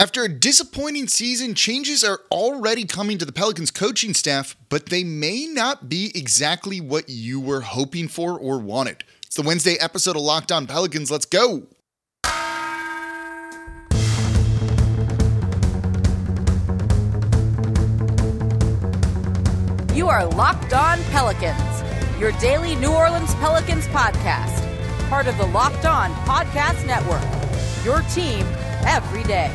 After a disappointing season, changes are already coming to the Pelicans coaching staff, but they may not be exactly what you were hoping for or wanted. It's the Wednesday episode of Locked On Pelicans. Let's go. You are Locked On Pelicans, your daily New Orleans Pelicans podcast, part of the Locked On Podcast Network. Your team every day.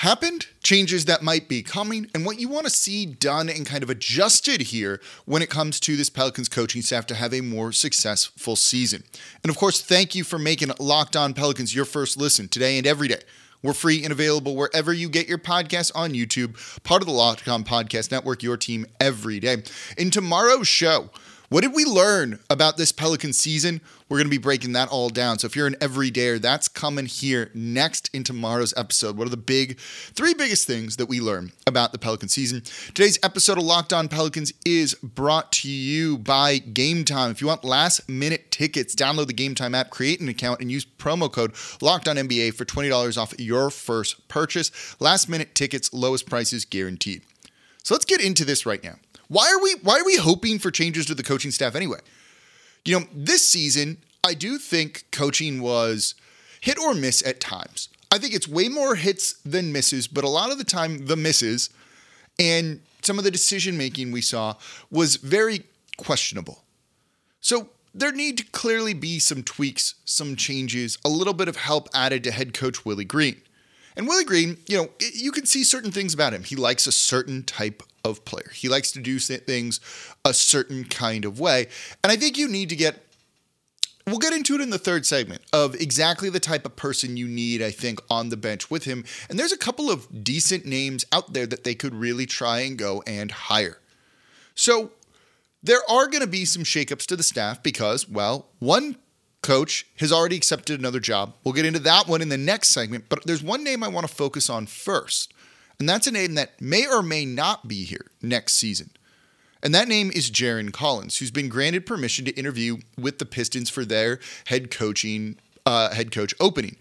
happened, changes that might be coming, and what you want to see done and kind of adjusted here when it comes to this Pelicans coaching staff to have a more successful season. And of course, thank you for making Locked On Pelicans your first listen today and every day. We're free and available wherever you get your podcasts on YouTube, part of the Locked On Podcast Network, your team every day. In tomorrow's show, what did we learn about this Pelican season? We're going to be breaking that all down. So if you're an everydayer, that's coming here next in tomorrow's episode. What are the big three biggest things that we learn about the Pelican season? Today's episode of Locked On Pelicans is brought to you by Game Time. If you want last minute tickets, download the Game Time app, create an account, and use promo code Locked On NBA for $20 off your first purchase. Last minute tickets, lowest prices guaranteed. So let's get into this right now. Why are we why are we hoping for changes to the coaching staff anyway? You know, this season, I do think coaching was hit or miss at times. I think it's way more hits than misses, but a lot of the time the misses and some of the decision making we saw was very questionable. So there need to clearly be some tweaks, some changes, a little bit of help added to head coach Willie Green. And Willie Green, you know, you can see certain things about him. He likes a certain type of player. He likes to do things a certain kind of way. And I think you need to get We'll get into it in the third segment of exactly the type of person you need, I think, on the bench with him. And there's a couple of decent names out there that they could really try and go and hire. So there are going to be some shakeups to the staff because, well, one coach has already accepted another job. We'll get into that one in the next segment, but there's one name I want to focus on first. And that's a name that may or may not be here next season. And that name is Jarron Collins, who's been granted permission to interview with the Pistons for their head coaching uh, head coach opening.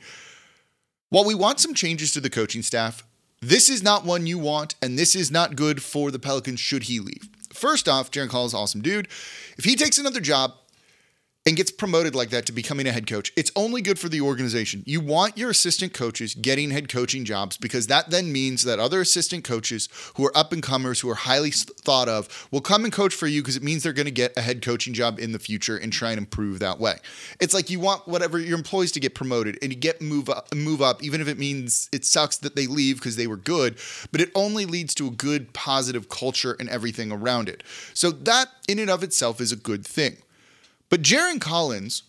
While we want some changes to the coaching staff, this is not one you want, and this is not good for the Pelicans should he leave. First off, Jarron Collins, awesome dude. If he takes another job, and gets promoted like that to becoming a head coach, it's only good for the organization. You want your assistant coaches getting head coaching jobs because that then means that other assistant coaches who are up and comers, who are highly thought of, will come and coach for you because it means they're going to get a head coaching job in the future and try and improve that way. It's like you want whatever your employees to get promoted and you get move up, move up, even if it means it sucks that they leave because they were good, but it only leads to a good positive culture and everything around it. So that in and of itself is a good thing. But Jarron Collins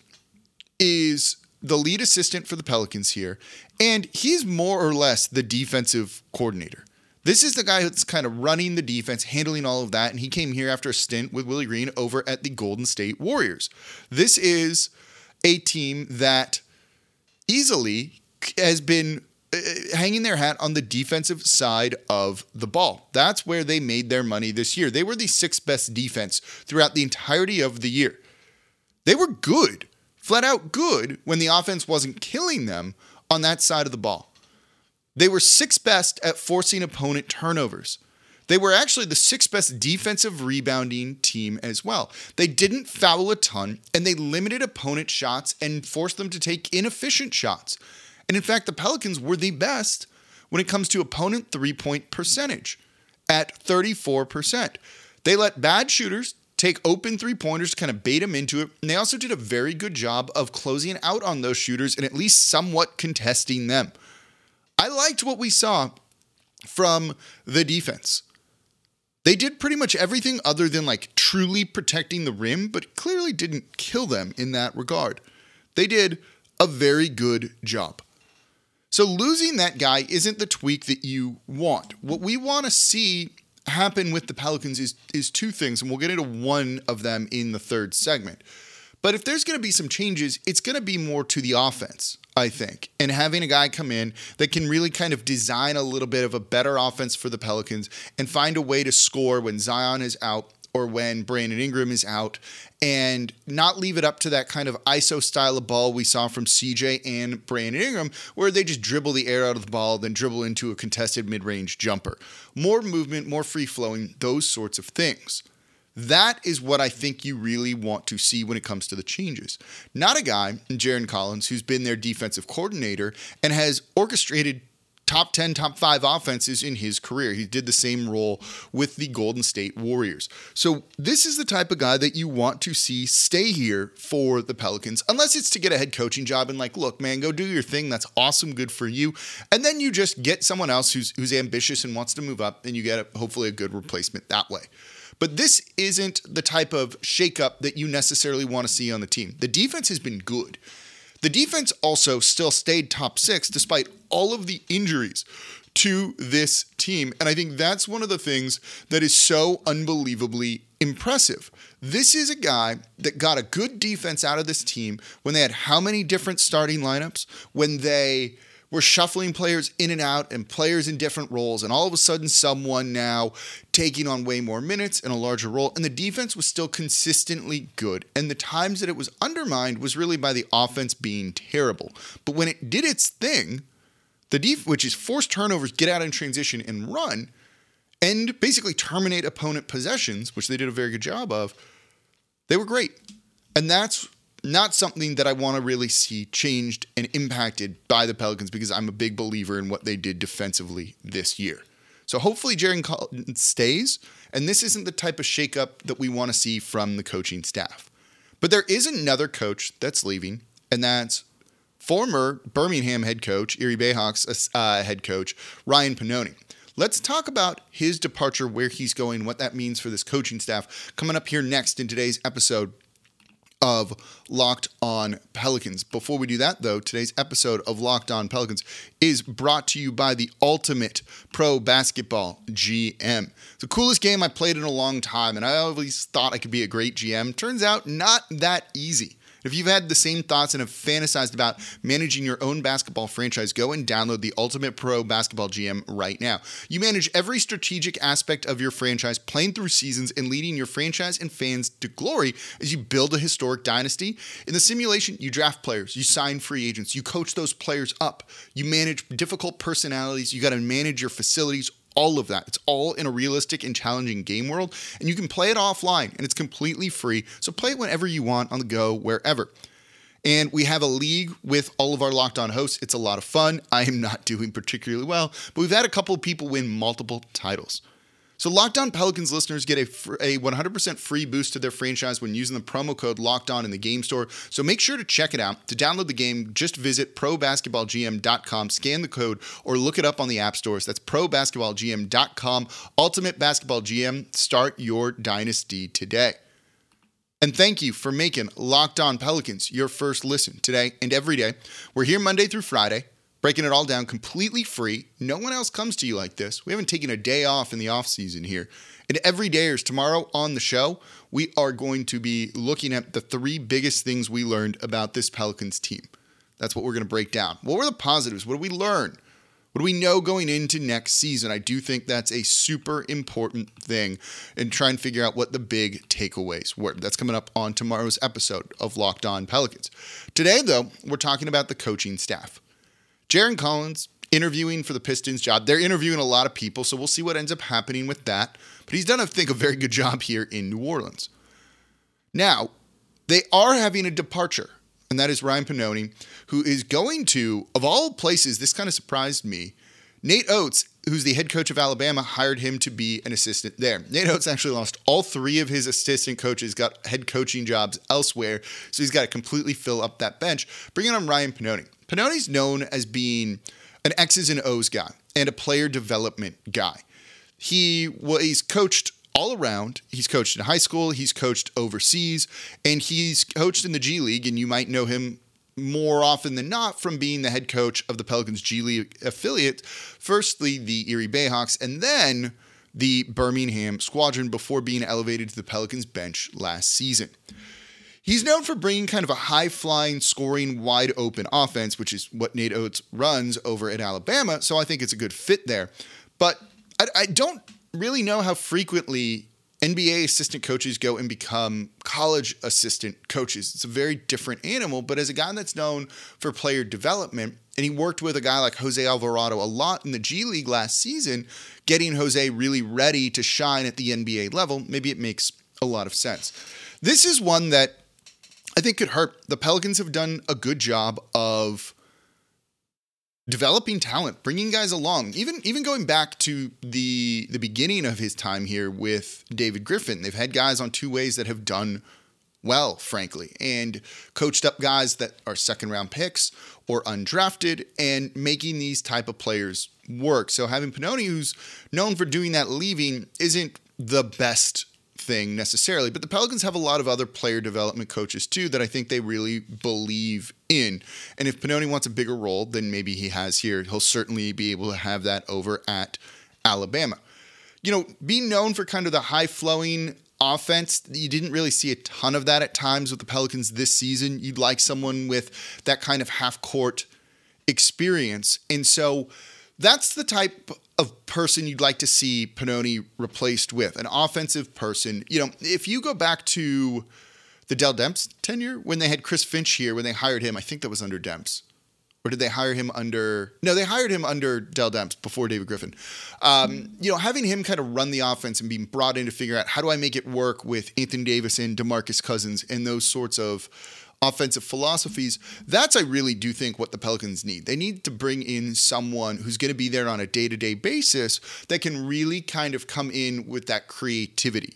is the lead assistant for the Pelicans here, and he's more or less the defensive coordinator. This is the guy that's kind of running the defense, handling all of that, and he came here after a stint with Willie Green over at the Golden State Warriors. This is a team that easily has been uh, hanging their hat on the defensive side of the ball. That's where they made their money this year. They were the sixth best defense throughout the entirety of the year. They were good, flat out good, when the offense wasn't killing them on that side of the ball. They were sixth best at forcing opponent turnovers. They were actually the sixth best defensive rebounding team as well. They didn't foul a ton and they limited opponent shots and forced them to take inefficient shots. And in fact, the Pelicans were the best when it comes to opponent three point percentage at 34%. They let bad shooters take open three pointers to kind of bait them into it. And they also did a very good job of closing out on those shooters and at least somewhat contesting them. I liked what we saw from the defense. They did pretty much everything other than like truly protecting the rim, but clearly didn't kill them in that regard. They did a very good job. So losing that guy isn't the tweak that you want. What we want to see happen with the Pelicans is is two things, and we'll get into one of them in the third segment. But if there's going to be some changes, it's going to be more to the offense, I think. And having a guy come in that can really kind of design a little bit of a better offense for the Pelicans and find a way to score when Zion is out or when Brandon Ingram is out and not leave it up to that kind of ISO style of ball we saw from CJ and Brandon Ingram, where they just dribble the air out of the ball, then dribble into a contested mid range jumper. More movement, more free flowing, those sorts of things. That is what I think you really want to see when it comes to the changes. Not a guy, Jarron Collins, who's been their defensive coordinator and has orchestrated top 10, top five offenses in his career. He did the same role with the Golden State Warriors. So, this is the type of guy that you want to see stay here for the Pelicans, unless it's to get a head coaching job and, like, look, man, go do your thing. That's awesome. Good for you. And then you just get someone else who's, who's ambitious and wants to move up, and you get a, hopefully a good replacement that way. But this isn't the type of shakeup that you necessarily want to see on the team. The defense has been good. The defense also still stayed top six despite all of the injuries to this team. And I think that's one of the things that is so unbelievably impressive. This is a guy that got a good defense out of this team when they had how many different starting lineups, when they were shuffling players in and out and players in different roles, and all of a sudden, someone now taking on way more minutes and a larger role. And the defense was still consistently good. And the times that it was undermined was really by the offense being terrible. But when it did its thing, the def- which is force turnovers, get out in transition and run, and basically terminate opponent possessions, which they did a very good job of, they were great. And that's not something that I want to really see changed and impacted by the Pelicans because I'm a big believer in what they did defensively this year. So hopefully Jarron Collins stays, and this isn't the type of shakeup that we want to see from the coaching staff. But there is another coach that's leaving, and that's former Birmingham head coach, Erie Bayhawks uh, head coach, Ryan Pannone. Let's talk about his departure, where he's going, what that means for this coaching staff. Coming up here next in today's episode of Locked On Pelicans. Before we do that, though, today's episode of Locked On Pelicans is brought to you by the Ultimate Pro Basketball GM. The coolest game I played in a long time, and I always thought I could be a great GM. Turns out, not that easy. If you've had the same thoughts and have fantasized about managing your own basketball franchise, go and download the Ultimate Pro Basketball GM right now. You manage every strategic aspect of your franchise, playing through seasons and leading your franchise and fans to glory as you build a historic dynasty. In the simulation, you draft players, you sign free agents, you coach those players up, you manage difficult personalities, you got to manage your facilities all of that. It's all in a realistic and challenging game world, and you can play it offline, and it's completely free. So play it whenever you want on the go, wherever. And we have a league with all of our locked on hosts. It's a lot of fun. I am not doing particularly well, but we've had a couple of people win multiple titles. So Locked On Pelicans listeners get a, a 100% free boost to their franchise when using the promo code Locked On in the game store. So make sure to check it out. To download the game, just visit probasketballgm.com, scan the code, or look it up on the app stores. That's probasketballgm.com. Ultimate Basketball GM. Start your dynasty today. And thank you for making Locked On Pelicans your first listen today and every day. We're here Monday through Friday breaking it all down completely free. No one else comes to you like this. We haven't taken a day off in the off season here. And every day is tomorrow on the show, we are going to be looking at the three biggest things we learned about this Pelicans team. That's what we're going to break down. What were the positives? What did we learn? What do we know going into next season? I do think that's a super important thing and try and figure out what the big takeaways were. That's coming up on tomorrow's episode of Locked On Pelicans. Today, though, we're talking about the coaching staff. Jarron Collins interviewing for the Pistons job. They're interviewing a lot of people, so we'll see what ends up happening with that. But he's done, I think, a very good job here in New Orleans. Now, they are having a departure, and that is Ryan Pannone, who is going to, of all places, this kind of surprised me. Nate Oats, who's the head coach of Alabama, hired him to be an assistant there. Nate Oats actually lost all three of his assistant coaches, got head coaching jobs elsewhere, so he's got to completely fill up that bench. Bringing on Ryan Pannone. Pannone's known as being an X's and O's guy and a player development guy. He well, coached all around. He's coached in high school, he's coached overseas, and he's coached in the G League. And you might know him more often than not from being the head coach of the Pelicans G League affiliate, firstly the Erie Bayhawks, and then the Birmingham Squadron before being elevated to the Pelicans bench last season. He's known for bringing kind of a high flying, scoring, wide open offense, which is what Nate Oats runs over at Alabama. So I think it's a good fit there. But I, I don't really know how frequently NBA assistant coaches go and become college assistant coaches. It's a very different animal, but as a guy that's known for player development, and he worked with a guy like Jose Alvarado a lot in the G League last season, getting Jose really ready to shine at the NBA level, maybe it makes a lot of sense. This is one that I think could hurt. The Pelicans have done a good job of developing talent, bringing guys along. Even even going back to the the beginning of his time here with David Griffin, they've had guys on two ways that have done well, frankly, and coached up guys that are second round picks or undrafted and making these type of players work. So having Pannone, who's known for doing that leaving, isn't the best thing necessarily, but the Pelicans have a lot of other player development coaches too that I think they really believe in. And if Pannone wants a bigger role than maybe he has here, he'll certainly be able to have that over at Alabama. You know, being known for kind of the high flowing offense, you didn't really see a ton of that at times with the Pelicans this season. You'd like someone with that kind of half court experience. And so that's the type of person you'd like to see Pannone replaced with an offensive person. You know, if you go back to the Dell Demps tenure when they had Chris Finch here, when they hired him, I think that was under Demps. Or did they hire him under? No, they hired him under Dell Demps before David Griffin. Um, you know, having him kind of run the offense and being brought in to figure out how do I make it work with Anthony Davis and Demarcus Cousins and those sorts of offensive philosophies. That's, I really do think, what the Pelicans need. They need to bring in someone who's going to be there on a day to day basis that can really kind of come in with that creativity.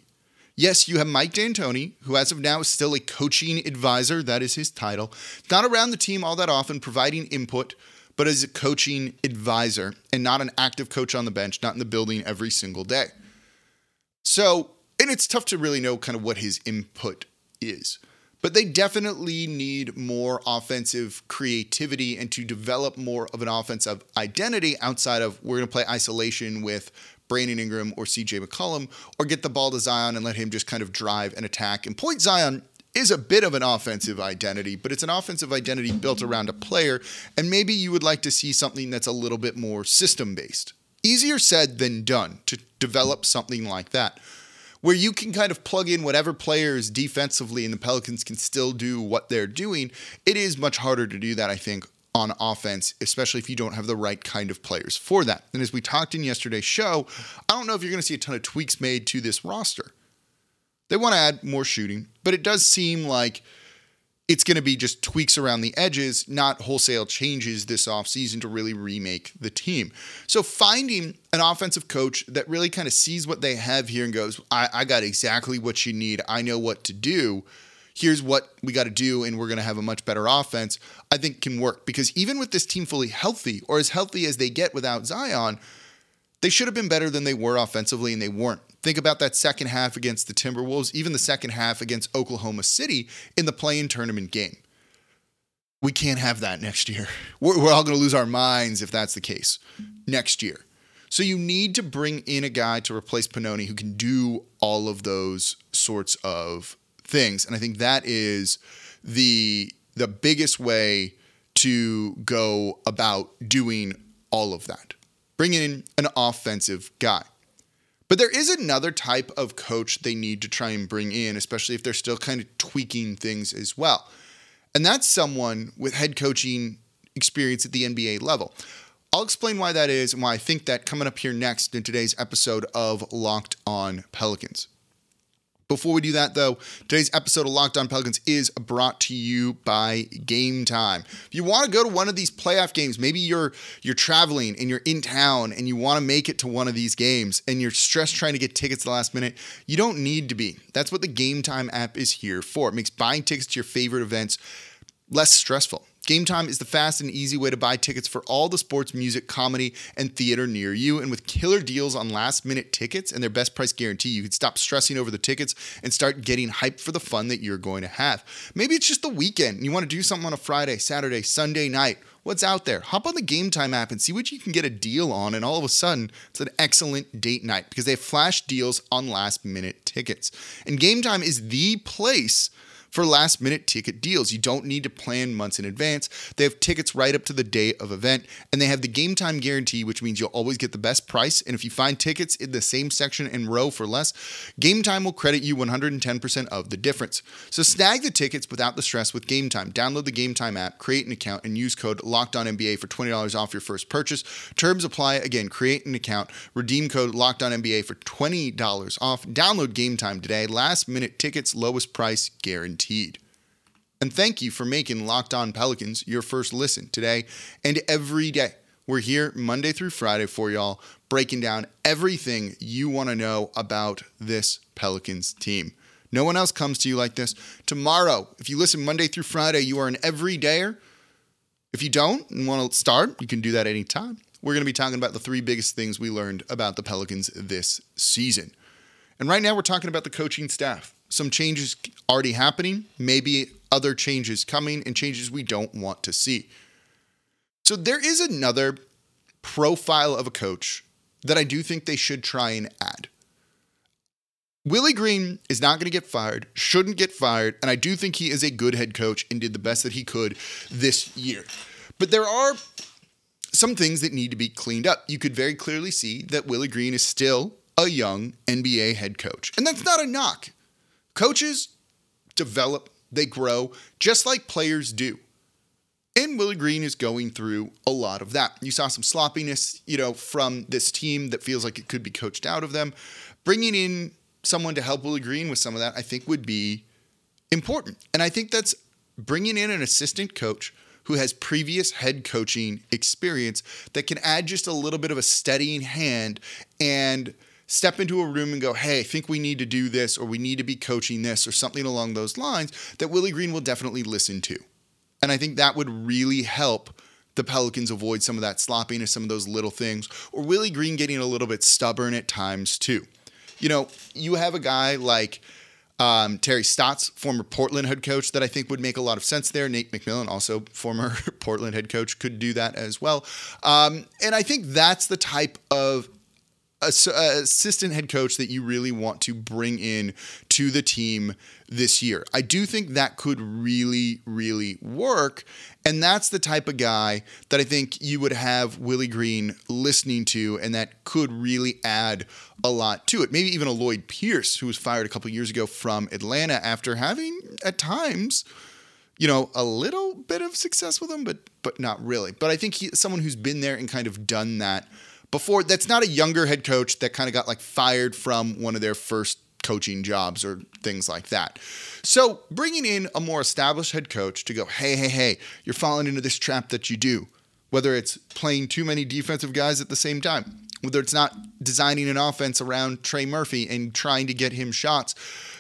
Yes, you have Mike D'Antoni, who as of now is still a coaching advisor. That is his title. Not around the team all that often, providing input, but as a coaching advisor and not an active coach on the bench, not in the building every single day. So, and it's tough to really know kind of what his input is but they definitely need more offensive creativity and to develop more of an offensive identity outside of we're going to play isolation with Brandon Ingram or CJ McCollum or get the ball to Zion and let him just kind of drive and attack. And point Zion is a bit of an offensive identity, but it's an offensive identity built around a player. And maybe you would like to see something that's a little bit more system based. Easier said than done to develop something like that where you can kind of plug in whatever players defensively and the Pelicans can still do what they're doing, it is much harder to do that, I think, on offense, especially if you don't have the right kind of players for that. And as we talked in yesterday's show, I don't know if you're going to see a ton of tweaks made to this roster. They want to add more shooting, but it does seem like it's going to be just tweaks around the edges, not wholesale changes this offseason to really remake the team. So finding an offensive coach that really kind of sees what they have here and goes, I, I got exactly what you need. I know what to do. Here's what we got to do, and we're going to have a much better offense, I think can work. Because even with this team fully healthy, or as healthy as they get without Zion, they should have been better than they were offensively, and they weren't. Think about that second half against the Timberwolves, even the second half against Oklahoma City in the play-in tournament game. We can't have that next year. We're, we're all going to lose our minds if that's the case next year. So you need to bring in a guy to replace Pannone who can do all of those sorts of things, and I think that is the the biggest way to go about doing all of that. Bring in an offensive guy. But there is another type of coach they need to try and bring in, especially if they're still kind of tweaking things as well. And that's someone with head coaching experience at the NBA level. I'll explain why that is and why I think that coming up here next in today's episode of Locked On Pelicans. Before we do that, though, today's episode of Locked On Pelicans is brought to you by Game Time. If you want to go to one of these playoff games, maybe you're you're traveling and you're in town and you want to make it to one of these games and you're stressed trying to get tickets the last minute, you don't need to be. That's what the Game Time app is here for. It makes buying tickets to your favorite events less stressful. Game Time is the fast and easy way to buy tickets for all the sports, music, comedy, and theater near you. And with killer deals on last minute tickets and their best price guarantee, you can stop stressing over the tickets and start getting hyped for the fun that you're going to have. Maybe it's just the weekend and you want to do something on a Friday, Saturday, Sunday night. What's out there? Hop on the Game Time app and see what you can get a deal on. And all of a sudden, it's an excellent date night because they have flash deals on last minute tickets. And Game Time is the place for last minute ticket deals. You don't need to plan months in advance. They have tickets right up to the day of event, and they have the game time guarantee, which means you'll always get the best price. And if you find tickets in the same section and row for less, Game Time will credit you 110% of the difference. So snag the tickets without the stress with Game Time. Download the Game Time app, create an account, and use code LOCKEDONNBA for $20 off your first purchase. Terms apply. Again, create an account, redeem code LOCKEDONNBA for $20 off. Download Game Time today. Last minute tickets, lowest price guaranteed guaranteed. And thank you for making Locked On Pelicans your first listen today and every day. We're here Monday through Friday for y'all, breaking down everything you want to know about this Pelicans team. No one else comes to you like this. Tomorrow, if you listen Monday through Friday, you are an everydayer. If you don't and want to start, you can do that anytime. We're going to be talking about the three biggest things we learned about the Pelicans this season. And right now, we're talking about the coaching staff some changes already happening, maybe other changes coming, and changes we don't want to see. So there is another profile of a coach that I do think they should try and add. Willie Green is not going to get fired, shouldn't get fired, and I do think he is a good head coach and did the best that he could this year. But there are some things that need to be cleaned up. You could very clearly see that Willie Green is still a young NBA head coach. And that's not a knock. Coaches develop, they grow, just like players do. And Willie Green is going through a lot of that. You saw some sloppiness, you know, from this team that feels like it could be coached out of them. Bringing in someone to help Willie Green with some of that, I think would be important. And I think that's bringing in an assistant coach who has previous head coaching experience that can add just a little bit of a steadying hand and step into a room and go, hey, I think we need to do this or we need to be coaching this or something along those lines that Willie Green will definitely listen to. And I think that would really help the Pelicans avoid some of that sloppiness, some of those little things, or Willie Green getting a little bit stubborn at times too. You know, you have a guy like um, Terry Stotts, former Portland head coach, that I think would make a lot of sense there. Nate McMillan, also former Portland head coach, could do that as well. Um, and I think that's the type of Uh, assistant head coach that you really want to bring in to the team this year. I do think that could really, really work. And that's the type of guy that I think you would have Willie Green listening to, and that could really add a lot to it. Maybe even a Lloyd Pierce, who was fired a couple years ago from Atlanta after having at times you know, a little bit of success with him, but but not really. But I think he's someone who's been there and kind of done that before that's not a younger head coach that kind of got like fired from one of their first coaching jobs or things like that. So bringing in a more established head coach to go, hey, hey, hey, you're falling into this trap that you do, whether it's playing too many defensive guys at the same time, whether it's not designing an offense around Trey Murphy and trying to get him shots,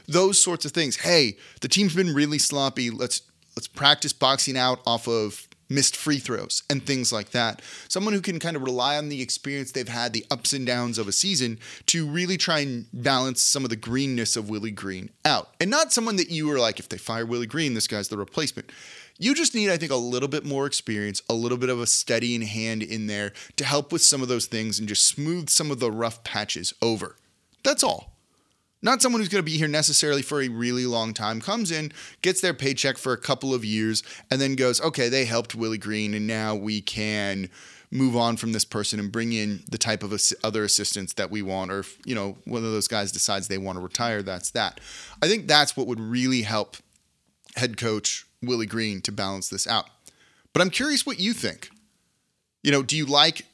those sorts of things. Hey, the team's been really sloppy. Let's let's practice boxing out off of missed free throws and things like that. Someone who can kind of rely on the experience they've had, the ups and downs of a season, to really try and balance some of the greenness of Willie Green out. And not someone that you were like, if they fire Willie Green, this guy's the replacement. You just need, I think, a little bit more experience, a little bit of a steadying hand in there to help with some of those things and just smooth some of the rough patches over. That's all not someone who's going to be here necessarily for a really long time, comes in, gets their paycheck for a couple of years, and then goes, okay, they helped Willie Green, and now we can move on from this person and bring in the type of other assistants that we want. Or, if, you know, one of those guys decides they want to retire, that's that. I think that's what would really help head coach Willie Green to balance this out. But I'm curious what you think. You know, do you like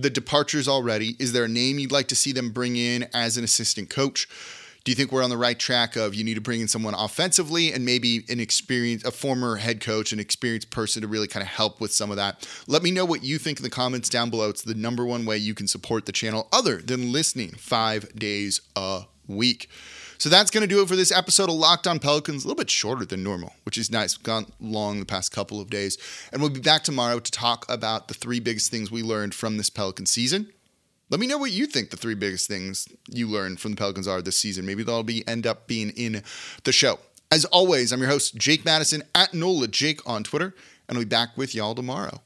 the departures already? Is there a name you'd like to see them bring in as an assistant coach? Do you think we're on the right track of you need to bring in someone offensively and maybe an experience, a former head coach, an experienced person to really kind of help with some of that? Let me know what you think in the comments down below. It's the number one way you can support the channel other than listening five days a week. So that's going to do it for this episode of Locked On Pelicans. A little bit shorter than normal, which is nice. We've gone long the past couple of days. And we'll be back tomorrow to talk about the three biggest things we learned from this Pelican season. Let me know what you think the three biggest things you learned from the Pelicans are this season. Maybe they'll be end up being in the show. As always, I'm your host, Jake Madison at NOLA Jake on Twitter, and I'll be back with y'all tomorrow.